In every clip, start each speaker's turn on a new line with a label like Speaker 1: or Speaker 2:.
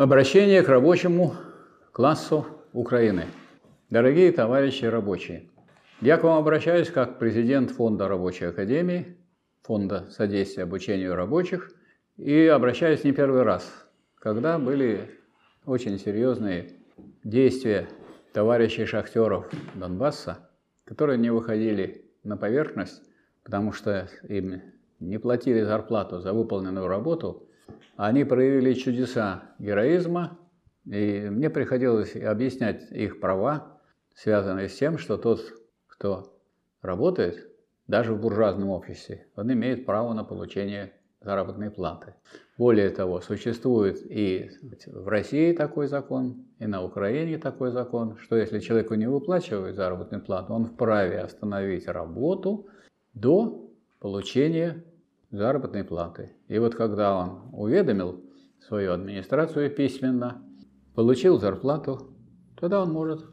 Speaker 1: Обращение к рабочему классу Украины. Дорогие товарищи рабочие, я к вам обращаюсь как президент Фонда Рабочей Академии, Фонда содействия обучению рабочих, и обращаюсь не первый раз, когда были очень серьезные действия товарищей шахтеров Донбасса, которые не выходили на поверхность, потому что им не платили зарплату за выполненную работу, они проявили чудеса героизма, и мне приходилось объяснять их права, связанные с тем, что тот, кто работает, даже в буржуазном обществе, он имеет право на получение заработной платы. Более того, существует и в России такой закон, и на Украине такой закон, что если человеку не выплачивают заработную плату, он вправе остановить работу до получения заработной платы. И вот когда он уведомил свою администрацию письменно, получил зарплату, тогда он может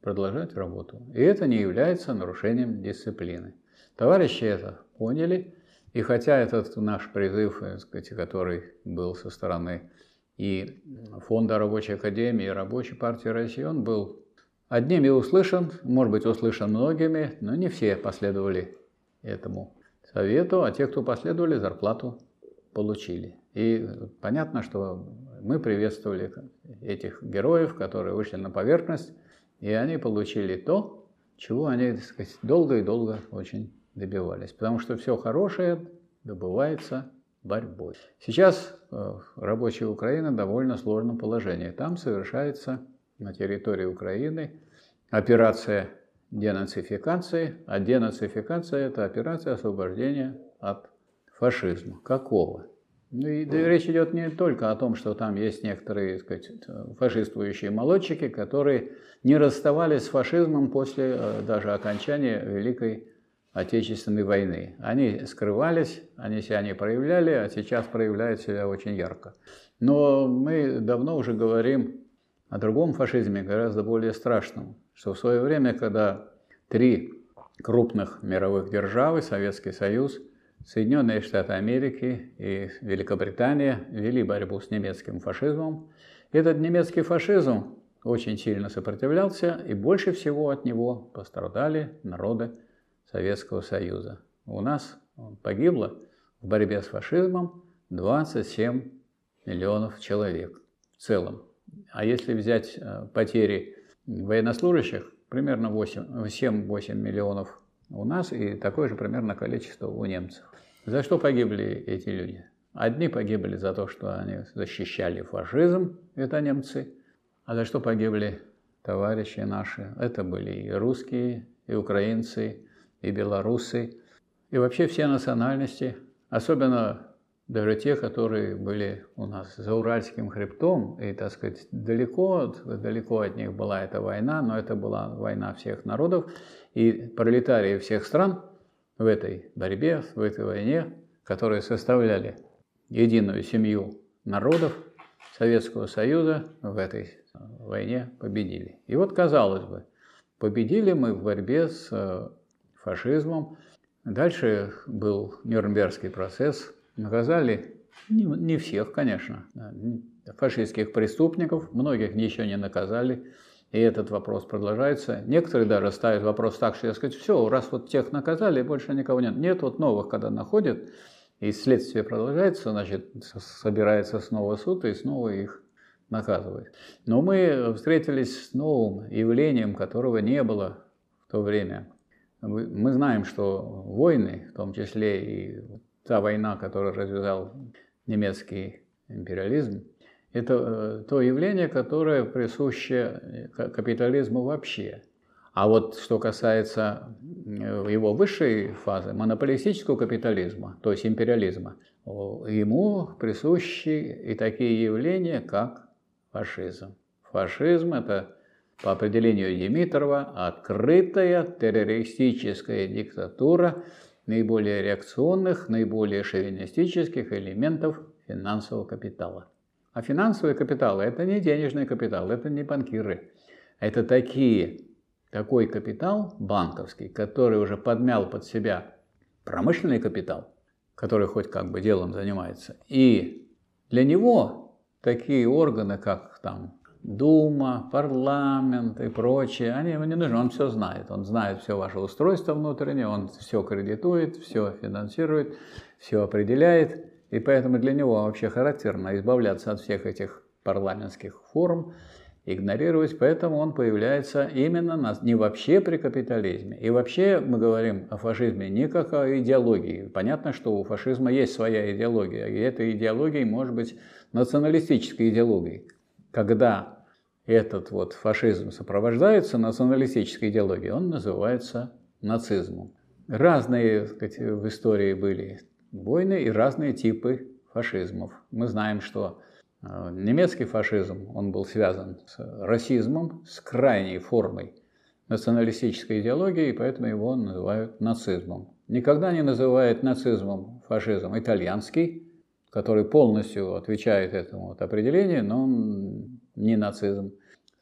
Speaker 1: продолжать работу. И это не является нарушением дисциплины. Товарищи это поняли, и хотя этот наш призыв, сказать, который был со стороны и Фонда Рабочей Академии, и Рабочей партии России, он был одними услышан, может быть, услышан многими, но не все последовали этому совету, а те, кто последовали, зарплату получили. И понятно, что мы приветствовали этих героев, которые вышли на поверхность, и они получили то, чего они, так сказать, долго и долго очень добивались. Потому что все хорошее добывается борьбой. Сейчас э, рабочая Украина в довольно сложном положении. Там совершается на территории Украины операция денацификации, а денацификация – это операция освобождения от фашизма. Какого? Ну и да, речь идет не только о том, что там есть некоторые так сказать, фашистующие молодчики, которые не расставались с фашизмом после э, даже окончания Великой Отечественной войны. Они скрывались, они себя не проявляли, а сейчас проявляют себя очень ярко. Но мы давно уже говорим о другом фашизме, гораздо более страшном, что в свое время, когда три крупных мировых державы, Советский Союз, Соединенные Штаты Америки и Великобритания вели борьбу с немецким фашизмом, этот немецкий фашизм очень сильно сопротивлялся, и больше всего от него пострадали народы Советского Союза. У нас погибло в борьбе с фашизмом 27 миллионов человек в целом. А если взять э, потери военнослужащих, примерно 7-8 миллионов у нас и такое же примерно количество у немцев. За что погибли эти люди? Одни погибли за то, что они защищали фашизм, это немцы, а за что погибли товарищи наши? Это были и русские, и украинцы, и белорусы, и вообще все национальности, особенно даже те, которые были у нас за Уральским хребтом, и, так сказать, далеко, далеко от них была эта война, но это была война всех народов, и пролетарии всех стран в этой борьбе, в этой войне, которые составляли единую семью народов Советского Союза, в этой войне победили. И вот, казалось бы, победили мы в борьбе с э, фашизмом. Дальше был Нюрнбергский процесс, Наказали не, не всех, конечно, фашистских преступников, многих еще не наказали. И этот вопрос продолжается. Некоторые даже ставят вопрос так, что я сказать, все, раз вот тех наказали, больше никого нет. Нет, вот новых, когда находят, и следствие продолжается, значит, собирается снова суд и снова их наказывает. Но мы встретились с новым явлением, которого не было в то время. Мы знаем, что войны, в том числе и та война, которую развязал немецкий империализм, это э, то явление, которое присуще э, капитализму вообще. А вот что касается э, его высшей фазы, монополистического капитализма, то есть империализма, ему присущи и такие явления, как фашизм. Фашизм – это, по определению Димитрова, открытая террористическая диктатура, наиболее реакционных, наиболее шовинистических элементов финансового капитала. А финансовый капитал – это не денежный капитал, это не банкиры. Это такие, такой капитал банковский, который уже подмял под себя промышленный капитал, который хоть как бы делом занимается. И для него такие органы, как там Дума, парламент и прочее, они ему не нужны, он все знает. Он знает все ваше устройство внутреннее, он все кредитует, все финансирует, все определяет. И поэтому для него вообще характерно избавляться от всех этих парламентских форм, игнорировать, поэтому он появляется именно на, не вообще при капитализме. И вообще мы говорим о фашизме не как о идеологии. Понятно, что у фашизма есть своя идеология, и эта идеология может быть националистической идеологией. Когда этот вот фашизм сопровождается националистической идеологией, он называется нацизмом. Разные сказать, в истории были войны и разные типы фашизмов. Мы знаем, что э, немецкий фашизм, он был связан с расизмом, с крайней формой националистической идеологии, и поэтому его называют нацизмом. Никогда не называют нацизмом фашизм итальянский, который полностью отвечает этому вот определению, но он не нацизм.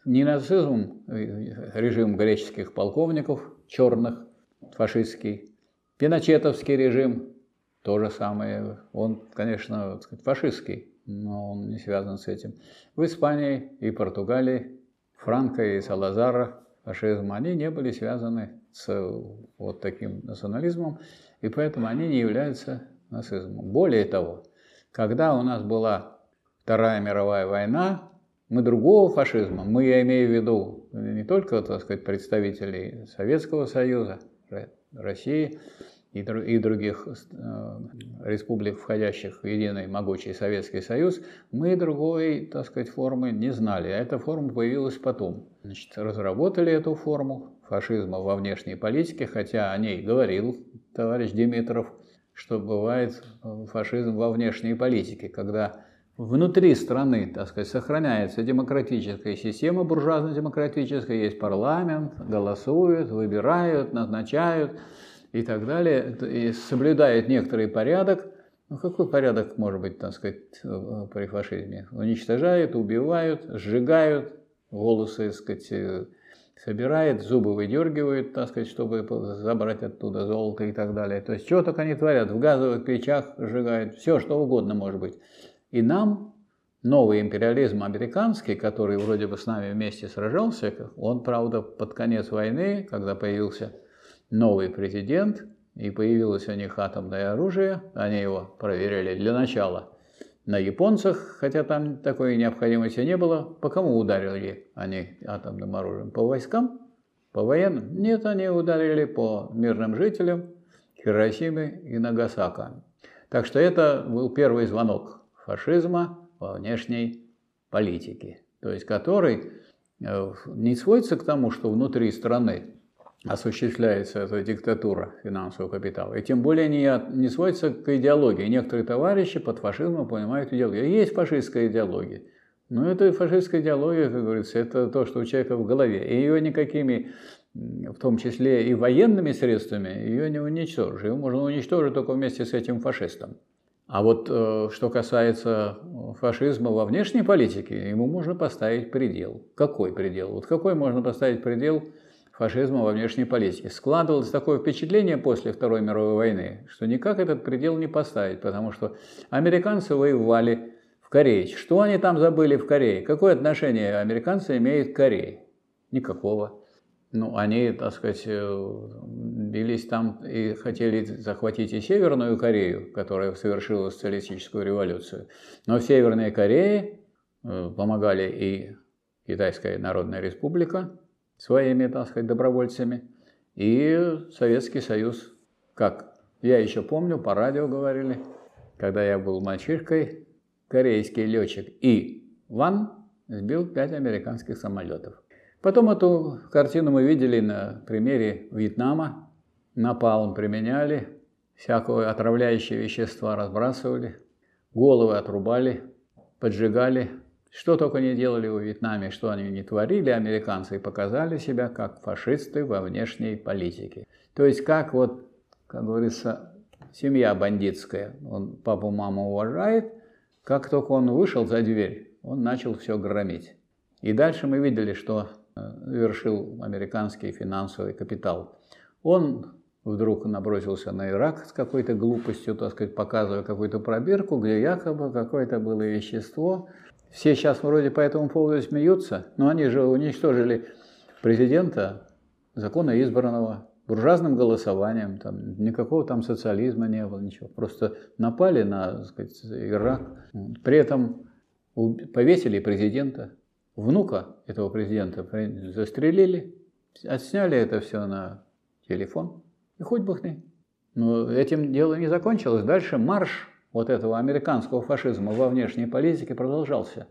Speaker 1: Не нацизм, э, режим греческих полковников, черных, фашистский. Пиночетовский режим, то же самое. Он, конечно, сказать, фашистский, но он не связан с этим. В Испании и Португалии Франко и Салазара фашизм, они не были связаны с вот таким национализмом, и поэтому они не являются нацизмом. Более того, когда у нас была Вторая мировая война, мы другого фашизма, мы, я имею в виду не только, так сказать, представителей Советского Союза, России и, и других э, республик, входящих в единый могучий Советский Союз, мы другой, так сказать, формы не знали. А эта форма появилась потом. Значит, разработали эту форму фашизма во внешней политике, хотя о ней говорил товарищ Димитров – что бывает фашизм во внешней политике, когда внутри страны, так сказать, сохраняется демократическая система, буржуазно-демократическая, есть парламент, голосуют, выбирают, назначают и так далее, и соблюдает некоторый порядок. Ну, какой порядок может быть, так сказать, при фашизме? Уничтожают, убивают, сжигают, волосы, так сказать, собирает, зубы выдергивает, так сказать, чтобы забрать оттуда золото и так далее. То есть, что только они творят, в газовых печах сжигают, все, что угодно может быть. И нам новый империализм американский, который вроде бы с нами вместе сражался, он, правда, под конец войны, когда появился новый президент, и появилось у них атомное оружие, они его проверили для начала на японцах, хотя там такой необходимости не было. По кому ударили они атомным оружием? По войскам? По военным? Нет, они ударили по мирным жителям Хиросимы и Нагасака. Так что это был первый звонок фашизма во внешней политике, то есть который э, не сводится к тому, что внутри страны осуществляется эта диктатура финансового капитала. И тем более не, не сводится к идеологии. Некоторые товарищи под фашизмом понимают идеологию. Есть фашистская идеология. Но это фашистская идеология, как говорится, это то, что у человека в голове. И ее никакими, в том числе и военными средствами, ее не уничтожишь. Ее можно уничтожить только вместе с этим фашистом. А вот э, что касается фашизма во внешней политике, ему можно поставить предел. Какой предел? Вот какой можно поставить предел – фашизма во внешней политике. Складывалось такое впечатление после Второй мировой войны, что никак этот предел не поставить, потому что американцы воевали в Корее. Что они там забыли в Корее? Какое отношение американцы имеют к Корее? Никакого. Ну, они, так сказать, э, бились там и хотели захватить и Северную Корею, которая совершила социалистическую революцию. Но в Северной Корее э, помогали и Китайская Народная Республика, своими, так сказать, добровольцами. И Советский Союз, как я еще помню, по радио говорили, когда я был мальчишкой, корейский летчик И. Ван сбил пять американских самолетов. Потом эту картину мы видели на примере Вьетнама. Напалм применяли, всякое отравляющие вещества разбрасывали, головы отрубали, поджигали, что только не делали во Вьетнаме, что они не творили, американцы показали себя как фашисты во внешней политике. То есть как вот, как говорится, семья бандитская, он папу, маму уважает, как только он вышел за дверь, он начал все громить. И дальше мы видели, что э, американский финансовый капитал. Он вдруг набросился на Ирак с какой-то глупостью, так сказать, показывая какую-то пробирку, где якобы какое-то было вещество, Все сейчас вроде по этому поводу смеются, но они же уничтожили президента, закона избранного, буржуазным голосованием, там, никакого там социализма не было, ничего. Просто напали на так сказать, Ирак. При этом повесили президента, внука этого президента застрелили, отсняли это все на телефон, и хоть бы хны. Но этим дело не закончилось. Дальше марш вот этого американского фашизма во внешней политике продолжался.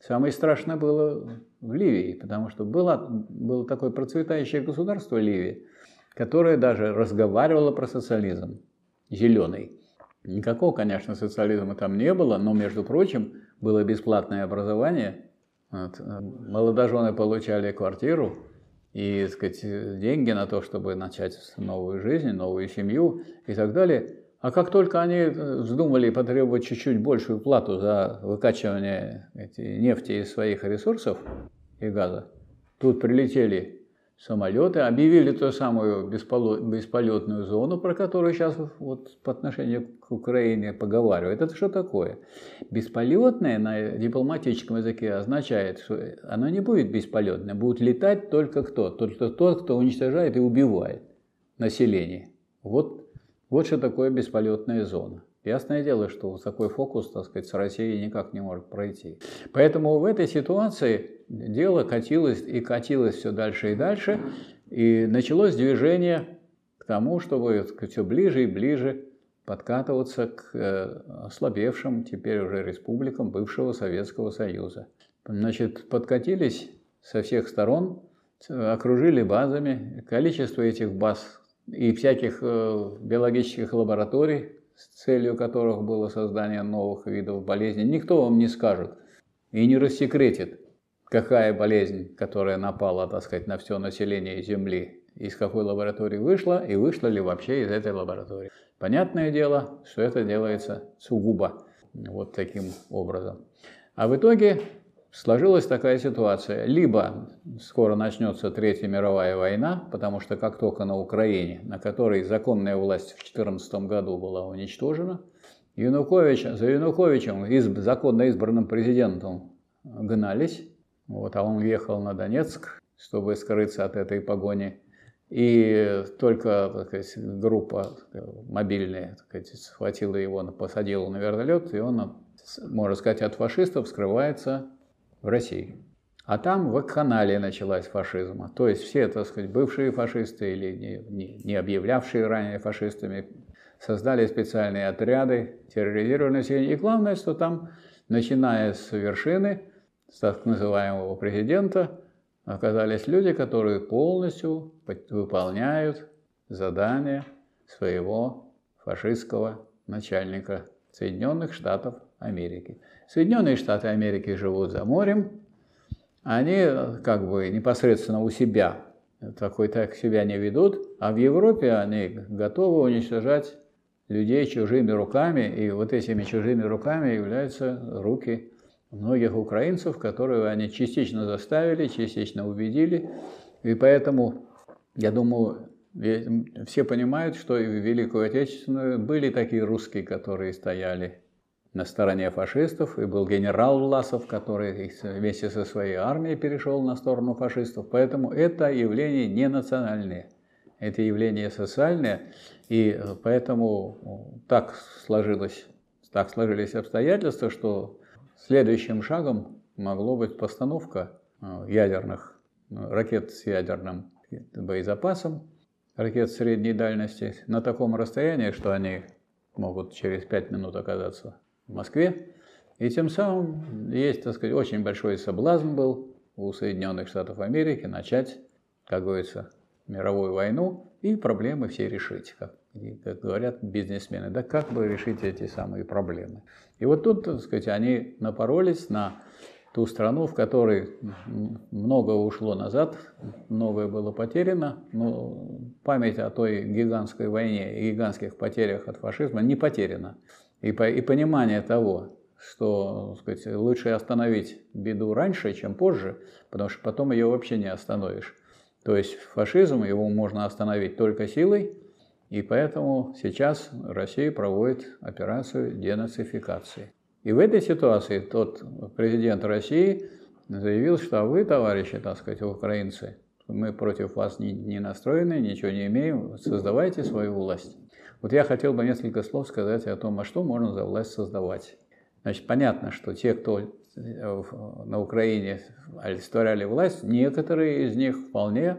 Speaker 1: Самое страшное было в Ливии, потому что было, было такое процветающее государство Ливии, которое даже разговаривало про социализм, зеленый. Никакого, конечно, социализма там не было, но, между прочим, было бесплатное образование. Вот. Молодожены получали квартиру, и сказать, деньги на то, чтобы начать новую жизнь, новую семью и так далее. А как только они вздумали потребовать чуть-чуть большую плату за выкачивание эти, нефти из своих ресурсов и газа, тут прилетели самолеты, объявили ту самую бесполетную зону, про которую сейчас вот по отношению к Украине поговаривают. Это что такое? Бесполетное на дипломатическом языке означает, что оно не будет бесполетным, будет летать только кто? Только тот, кто уничтожает и убивает население. Вот, вот что такое бесполетная зона. Ясное дело, что такой фокус, так сказать, с Россией никак не может пройти. Поэтому в этой ситуации дело катилось и катилось все дальше и дальше, и началось движение к тому, чтобы сказать, все ближе и ближе подкатываться к э, ослабевшим теперь уже республикам бывшего Советского Союза. Значит, подкатились со всех сторон, окружили базами. Количество этих баз и всяких э, биологических лабораторий с целью которых было создание новых видов болезней, никто вам не скажет и не рассекретит, какая болезнь, которая напала, так сказать, на все население Земли, из какой лаборатории вышла и вышла ли вообще из этой лаборатории. Понятное дело, что это делается сугубо вот таким образом. А в итоге сложилась такая ситуация. Либо скоро начнется Третья мировая война, потому что как только на Украине, на которой законная власть в 2014 году была уничтожена, Янукович, за Януковичем, из, законно избранным президентом, гнались, вот, а он ехал на Донецк, чтобы скрыться от этой погони. И только так сказать, группа мобильная так сказать, схватила его, посадила на вертолет, и он, можно сказать, от фашистов скрывается в России. А там в канале началась фашизма. То есть все, так сказать, бывшие фашисты или не, не, не объявлявшие ранее фашистами создали специальные отряды, терроризировали население. И главное, что там, начиная с вершины, с так называемого президента, оказались люди, которые полностью выполняют задания своего фашистского начальника Соединенных Штатов Америки. Соединенные Штаты Америки живут за морем, они как бы непосредственно у себя такой так себя не ведут, а в Европе они готовы уничтожать людей чужими руками, и вот этими чужими руками являются руки многих украинцев, которые они частично заставили, частично убедили, и поэтому, я думаю, все понимают, что и в Великую Отечественную были такие русские, которые стояли на стороне фашистов, и был генерал Власов, который вместе со своей армией перешел на сторону фашистов. Поэтому это явление не национальное, это явление социальное, и поэтому так, сложилось, так сложились обстоятельства, что следующим шагом могло быть постановка э, ядерных э, ракет с ядерным боезапасом, ракет средней дальности на таком расстоянии, что они могут через пять минут оказаться в Москве. И тем самым есть, так сказать, очень большой соблазн был у Соединенных Штатов Америки начать, как говорится, мировую войну и проблемы все решить, как, как говорят бизнесмены. Да как бы решить эти самые проблемы? И вот тут, так сказать, они напоролись на ту страну, в которой много ушло назад, многое было потеряно, но память о той гигантской войне и гигантских потерях от фашизма не потеряна и, по, и понимание того, что сказать, лучше остановить беду раньше, чем позже, потому что потом ее вообще не остановишь. То есть фашизм, его можно остановить только силой, и поэтому сейчас Россия проводит операцию денацификации. И в этой ситуации тот президент России заявил, что «А вы, товарищи, так сказать, украинцы, мы против вас не, не настроены, ничего не имеем, создавайте свою власть. Вот я хотел бы несколько слов сказать о том, а что можно за власть создавать. Значит, понятно, что те, кто э, на Украине олицетворяли власть, некоторые из них вполне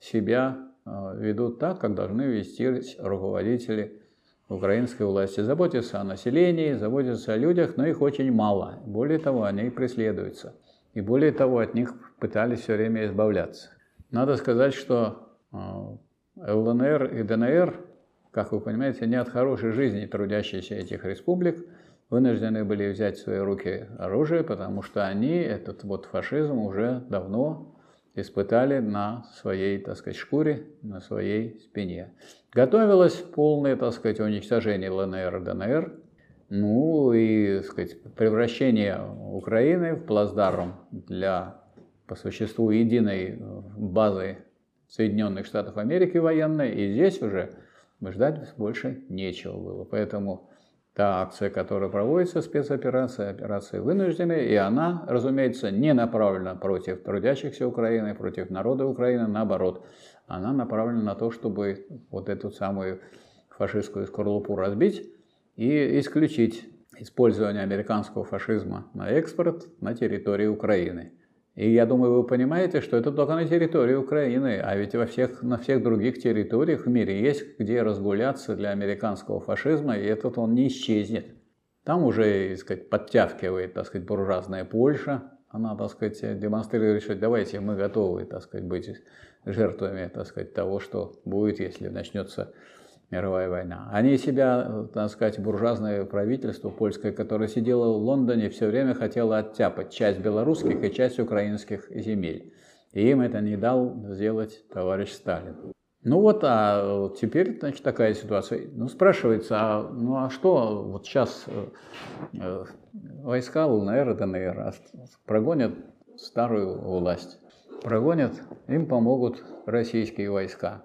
Speaker 1: себя э, ведут так, как должны вести руководители украинской власти. Заботятся о населении, заботятся о людях, но их очень мало. Более того, они преследуются. И более того, от них пытались все время избавляться. Надо сказать, что э, ЛНР и ДНР, как вы понимаете, не от хорошей жизни трудящиеся этих республик. Вынуждены были взять в свои руки оружие, потому что они этот вот фашизм уже давно испытали на своей, так сказать, шкуре, на своей спине. Готовилось полное, так сказать, уничтожение ЛНР ДНР, ну и, так сказать, превращение Украины в плацдарм для, по существу, единой базы Соединенных Штатов Америки военной, и здесь уже ждать больше нечего было. Поэтому та акция, которая проводится, спецоперация, операция вынужденная, и она, разумеется, не направлена против трудящихся Украины, против народа Украины, наоборот, она направлена на то, чтобы вот эту самую фашистскую скорлупу разбить и исключить использование американского фашизма на экспорт на территории Украины. И я думаю, вы понимаете, что это только на территории Украины, а ведь во всех, на всех других территориях в мире есть где разгуляться для американского фашизма, и этот он не исчезнет. Там уже, так сказать, подтягивает, так сказать, буржуазная Польша, она, так сказать, демонстрирует, что давайте мы готовы, так сказать, быть жертвами, так сказать, того, что будет, если начнется мировая война. Они себя, так сказать, буржуазное правительство польское, которое сидело в Лондоне, все время хотело оттяпать часть белорусских и часть украинских земель. И им это не дал сделать товарищ Сталин. Ну вот, а теперь, значит, такая ситуация. Ну, спрашивается, а, ну а что вот сейчас э, э войска ЛНР и ДНР прогонят старую власть, прогонят, им помогут российские войска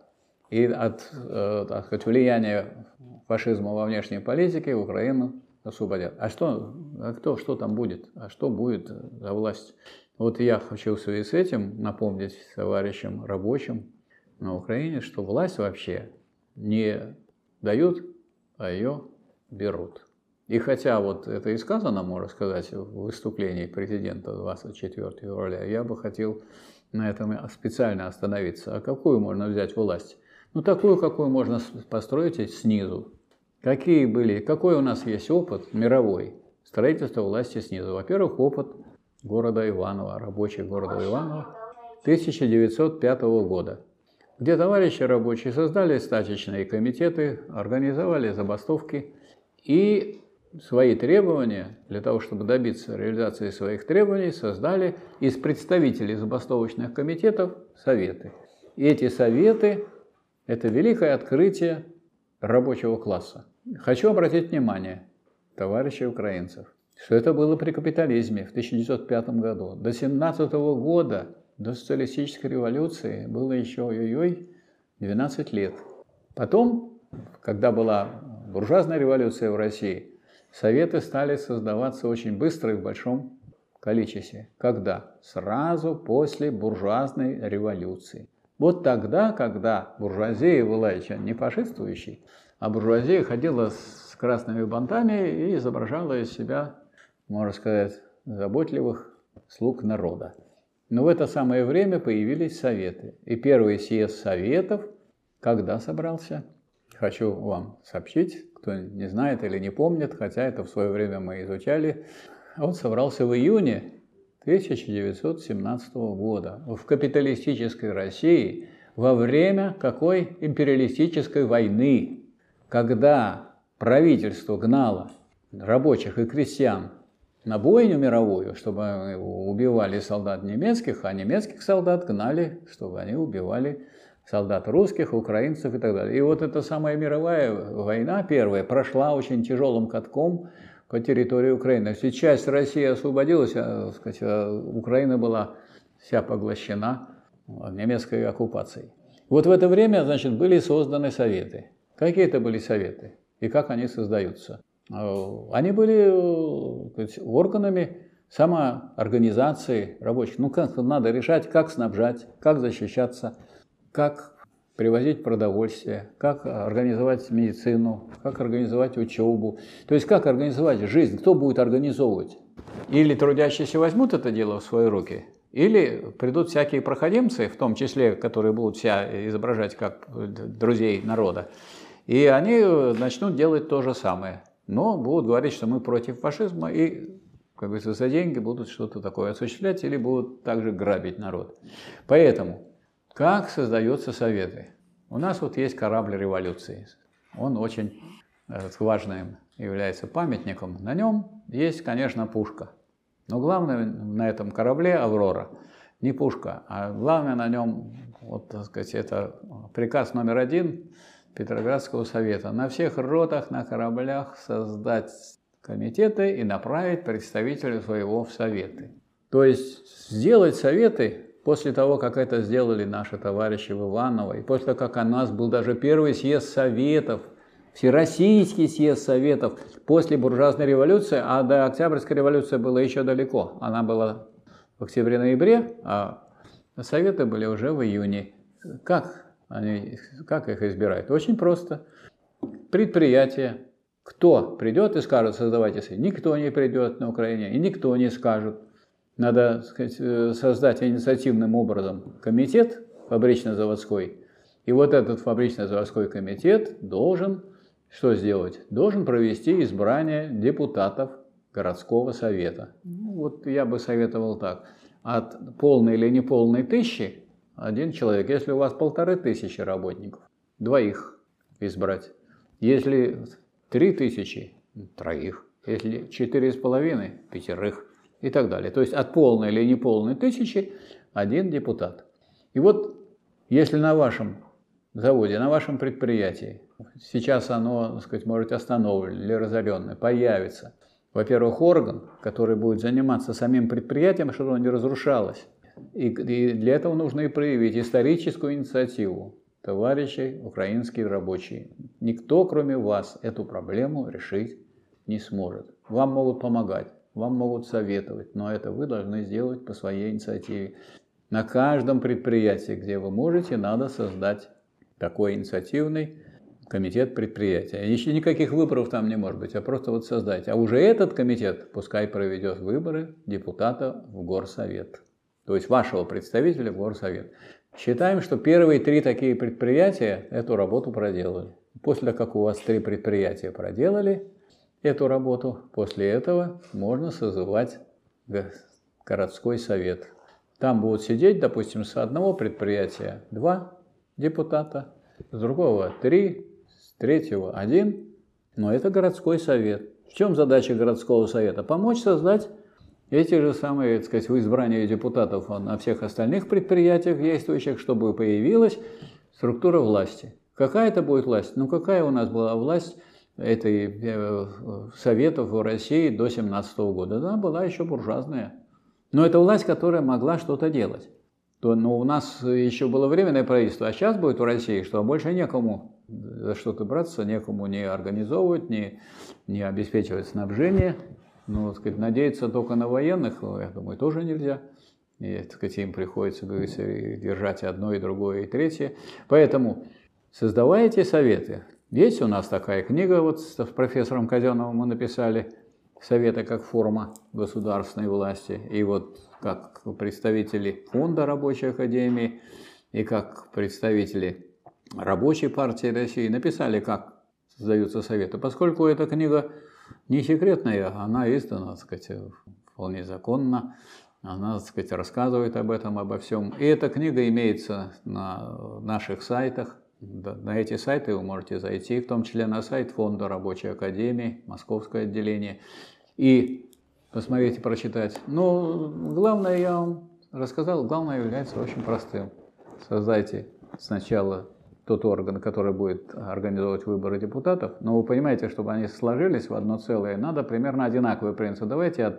Speaker 1: и от э, так сказать, влияния фашизма во внешней политике Украину освободят. А что, а кто, что там будет? А что будет за власть? Вот я хочу в связи с этим напомнить товарищам рабочим на Украине, что власть вообще не дают, а ее берут. И хотя вот это и сказано, можно сказать, в выступлении президента 24 февраля, я бы хотел на этом специально остановиться. А какую можно взять власть? Ну, такую, какую можно построить снизу. Какие были, какой у нас есть опыт мировой строительства власти снизу? Во-первых, опыт города Иваново, рабочий города Иваново 1905 года, где товарищи рабочие создали стачечные комитеты, организовали забастовки и свои требования, для того, чтобы добиться реализации своих требований, создали из представителей забастовочных комитетов советы. И эти советы это великое открытие рабочего класса. Хочу обратить внимание, товарищи украинцев, что это было при капитализме в 1905 году. До 17 года, до социалистической революции, было еще ой-ой-ой 12 лет. Потом, когда была буржуазная революция в России, советы стали создаваться очень быстро и в большом количестве. Когда? Сразу после буржуазной революции. Вот тогда, когда буржуазия была не фашистующей, а буржуазия ходила с красными бантами и изображала из себя, можно сказать, заботливых слуг народа. Но в это самое время появились советы. И первый съезд советов, когда собрался, хочу вам сообщить, кто не знает или не помнит, хотя это в свое время мы изучали, он собрался в июне 1917 года в капиталистической России во время какой империалистической войны, когда правительство гнало рабочих и крестьян на бойню мировую, чтобы убивали солдат немецких, а немецких солдат гнали, чтобы они убивали солдат русских, украинцев и так далее. И вот эта самая мировая война первая прошла очень тяжелым катком по территории Украины. Если часть России освободилась, а, сказать, а Украина была вся поглощена немецкой оккупацией. Вот в это время, значит, были созданы советы. Какие это были советы и как они создаются? они были сказать, органами самоорганизации рабочих. Ну, как надо решать, как снабжать, как защищаться, как привозить продовольствие, как организовать медицину, как организовать учебу. То есть как организовать жизнь, кто будет организовывать. Или трудящиеся возьмут это дело в свои руки, или придут всякие проходимцы, в том числе, которые будут себя изображать как друзей народа, и они начнут делать то же самое. Но будут говорить, что мы против фашизма, и как говорится, за деньги будут что-то такое осуществлять или будут также грабить народ. Поэтому, как создаются советы? У нас вот есть корабль революции. Он очень важным является памятником. На нем есть, конечно, пушка. Но главное на этом корабле «Аврора» не пушка, а главное на нем, вот, так сказать, это приказ номер один Петроградского совета. На всех ротах, на кораблях создать комитеты и направить представителей своего в советы. То есть сделать советы после того, как это сделали наши товарищи в Иваново, и после того, как у нас был даже первый съезд советов, Всероссийский съезд советов после буржуазной революции, а до Октябрьской революции было еще далеко. Она была в октябре-ноябре, а советы были уже в июне. Как, они, как их избирают? Очень просто. Предприятие, кто придет и скажет, создавайте? Никто не придет на Украине, и никто не скажет. Надо сказать, э, создать инициативным образом комитет фабрично-заводской, и вот этот фабрично-заводской комитет должен что сделать? Должен провести избрание депутатов городского совета. Ну, вот я бы советовал так. От полной или неполной тысячи один человек. Если у вас полторы тысячи работников, двоих избрать. Если три тысячи, троих. Если четыре с половиной, пятерых и так далее. То есть от полной или неполной тысячи один депутат. И вот если на вашем заводе, на вашем предприятии, сейчас оно, так сказать, может остановлено или разоренное, появится, во-первых, орган, который будет заниматься самим предприятием, чтобы оно не разрушалось. И, и для этого нужно и проявить историческую инициативу. Товарищи украинские рабочие, никто, кроме вас, эту проблему решить не сможет. Вам могут помогать, вам могут советовать, но это вы должны сделать по своей инициативе. На каждом предприятии, где вы можете, надо создать такой инициативный комитет предприятия. Еще никаких выборов там не может быть, а просто вот создать. А уже этот комитет пускай проведет выборы депутата в горсовет. То есть вашего представителя в горсовет. Считаем, что первые три такие предприятия эту работу проделали. После того, как у вас три предприятия проделали эту работу, после этого можно созывать городской совет. Там будут сидеть, допустим, с одного предприятия два депутата, с другого три, с третьего один, но это городской совет. В чем задача городского совета? Помочь создать эти же самые, так сказать, в избрании депутатов на всех остальных предприятиях действующих, чтобы появилась структура власти. Какая это будет власть? Ну, какая у нас была власть этой э, советов в России до 17 года? Она была еще буржуазная. Но это власть, которая могла что-то делать то ну, у нас еще было временное правительство, а сейчас будет в России, что больше некому за что-то браться, некому не организовывать, не, не обеспечивать снабжение. Ну, сказать, надеяться только на военных, я думаю, тоже нельзя. И, так сказать, им приходится, говорится, держать одно, и другое, и третье. Поэтому создавайте советы. Есть у нас такая книга, вот с профессором Казеновым мы написали «Советы как форма государственной власти». И вот как представители Фонда Рабочей Академии и как представители Рабочей партии России написали, как создаются советы. Поскольку эта книга не секретная, она издана, так сказать, вполне законно, она, так сказать, рассказывает об этом, обо всем. И эта книга имеется на наших сайтах. На эти сайты вы можете зайти, в том числе на сайт Фонда Рабочей Академии, Московское отделение. И посмотреть и прочитать. Но главное, я вам рассказал, главное является очень простым. Создайте сначала тот орган, который будет организовывать выборы депутатов, но вы понимаете, чтобы они сложились в одно целое, надо примерно одинаковый принцип. Давайте от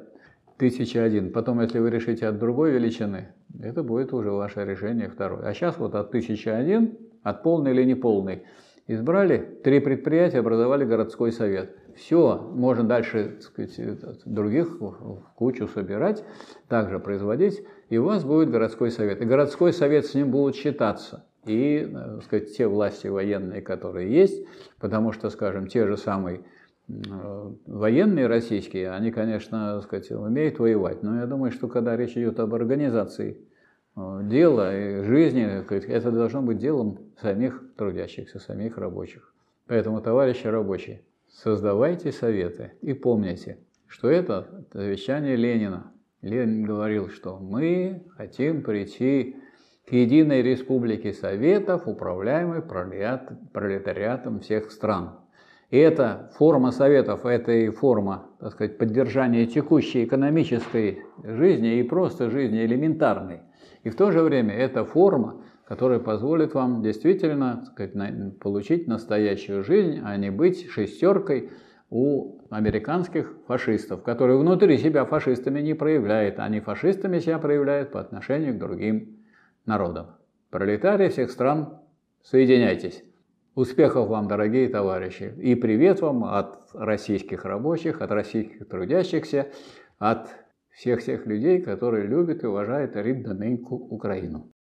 Speaker 1: 1001, потом, если вы решите от другой величины, это будет уже ваше решение второе. А сейчас вот от 1001, от полной или неполной, избрали, три предприятия образовали городской совет – Все, можно дальше так сказать, других в кучу собирать, также производить, и у вас будет городской совет. И городской совет с ним будет считаться. И э, так сказать, те власти военные, которые есть, потому что, скажем, те же самые э, военные российские, они, конечно, так сказать, умеют воевать, но я думаю, что когда речь идет об организации дела и жизни, это должно быть делом самих трудящихся, самих рабочих. Поэтому, товарищи рабочие, создавайте советы и помните, что это завещание Ленина. Ленин говорил, что мы хотим прийти к единой республике Советов, управляемой пролетариатом всех стран. И эта форма Советов, это и форма, так сказать, поддержания текущей экономической жизни и просто жизни элементарной. И в то же время это форма, которая позволит вам действительно сказать, получить настоящую жизнь, а не быть шестеркой у американских фашистов, которые внутри себя фашистами не проявляют, они фашистами себя проявляют по отношению к другим народам. Пролетарии всех стран, соединяйтесь. Успехов вам, дорогие товарищи, и привет вам от российских рабочих, от российских трудящихся, от всех тех людей, которые любят и уважают рідненьку Украину.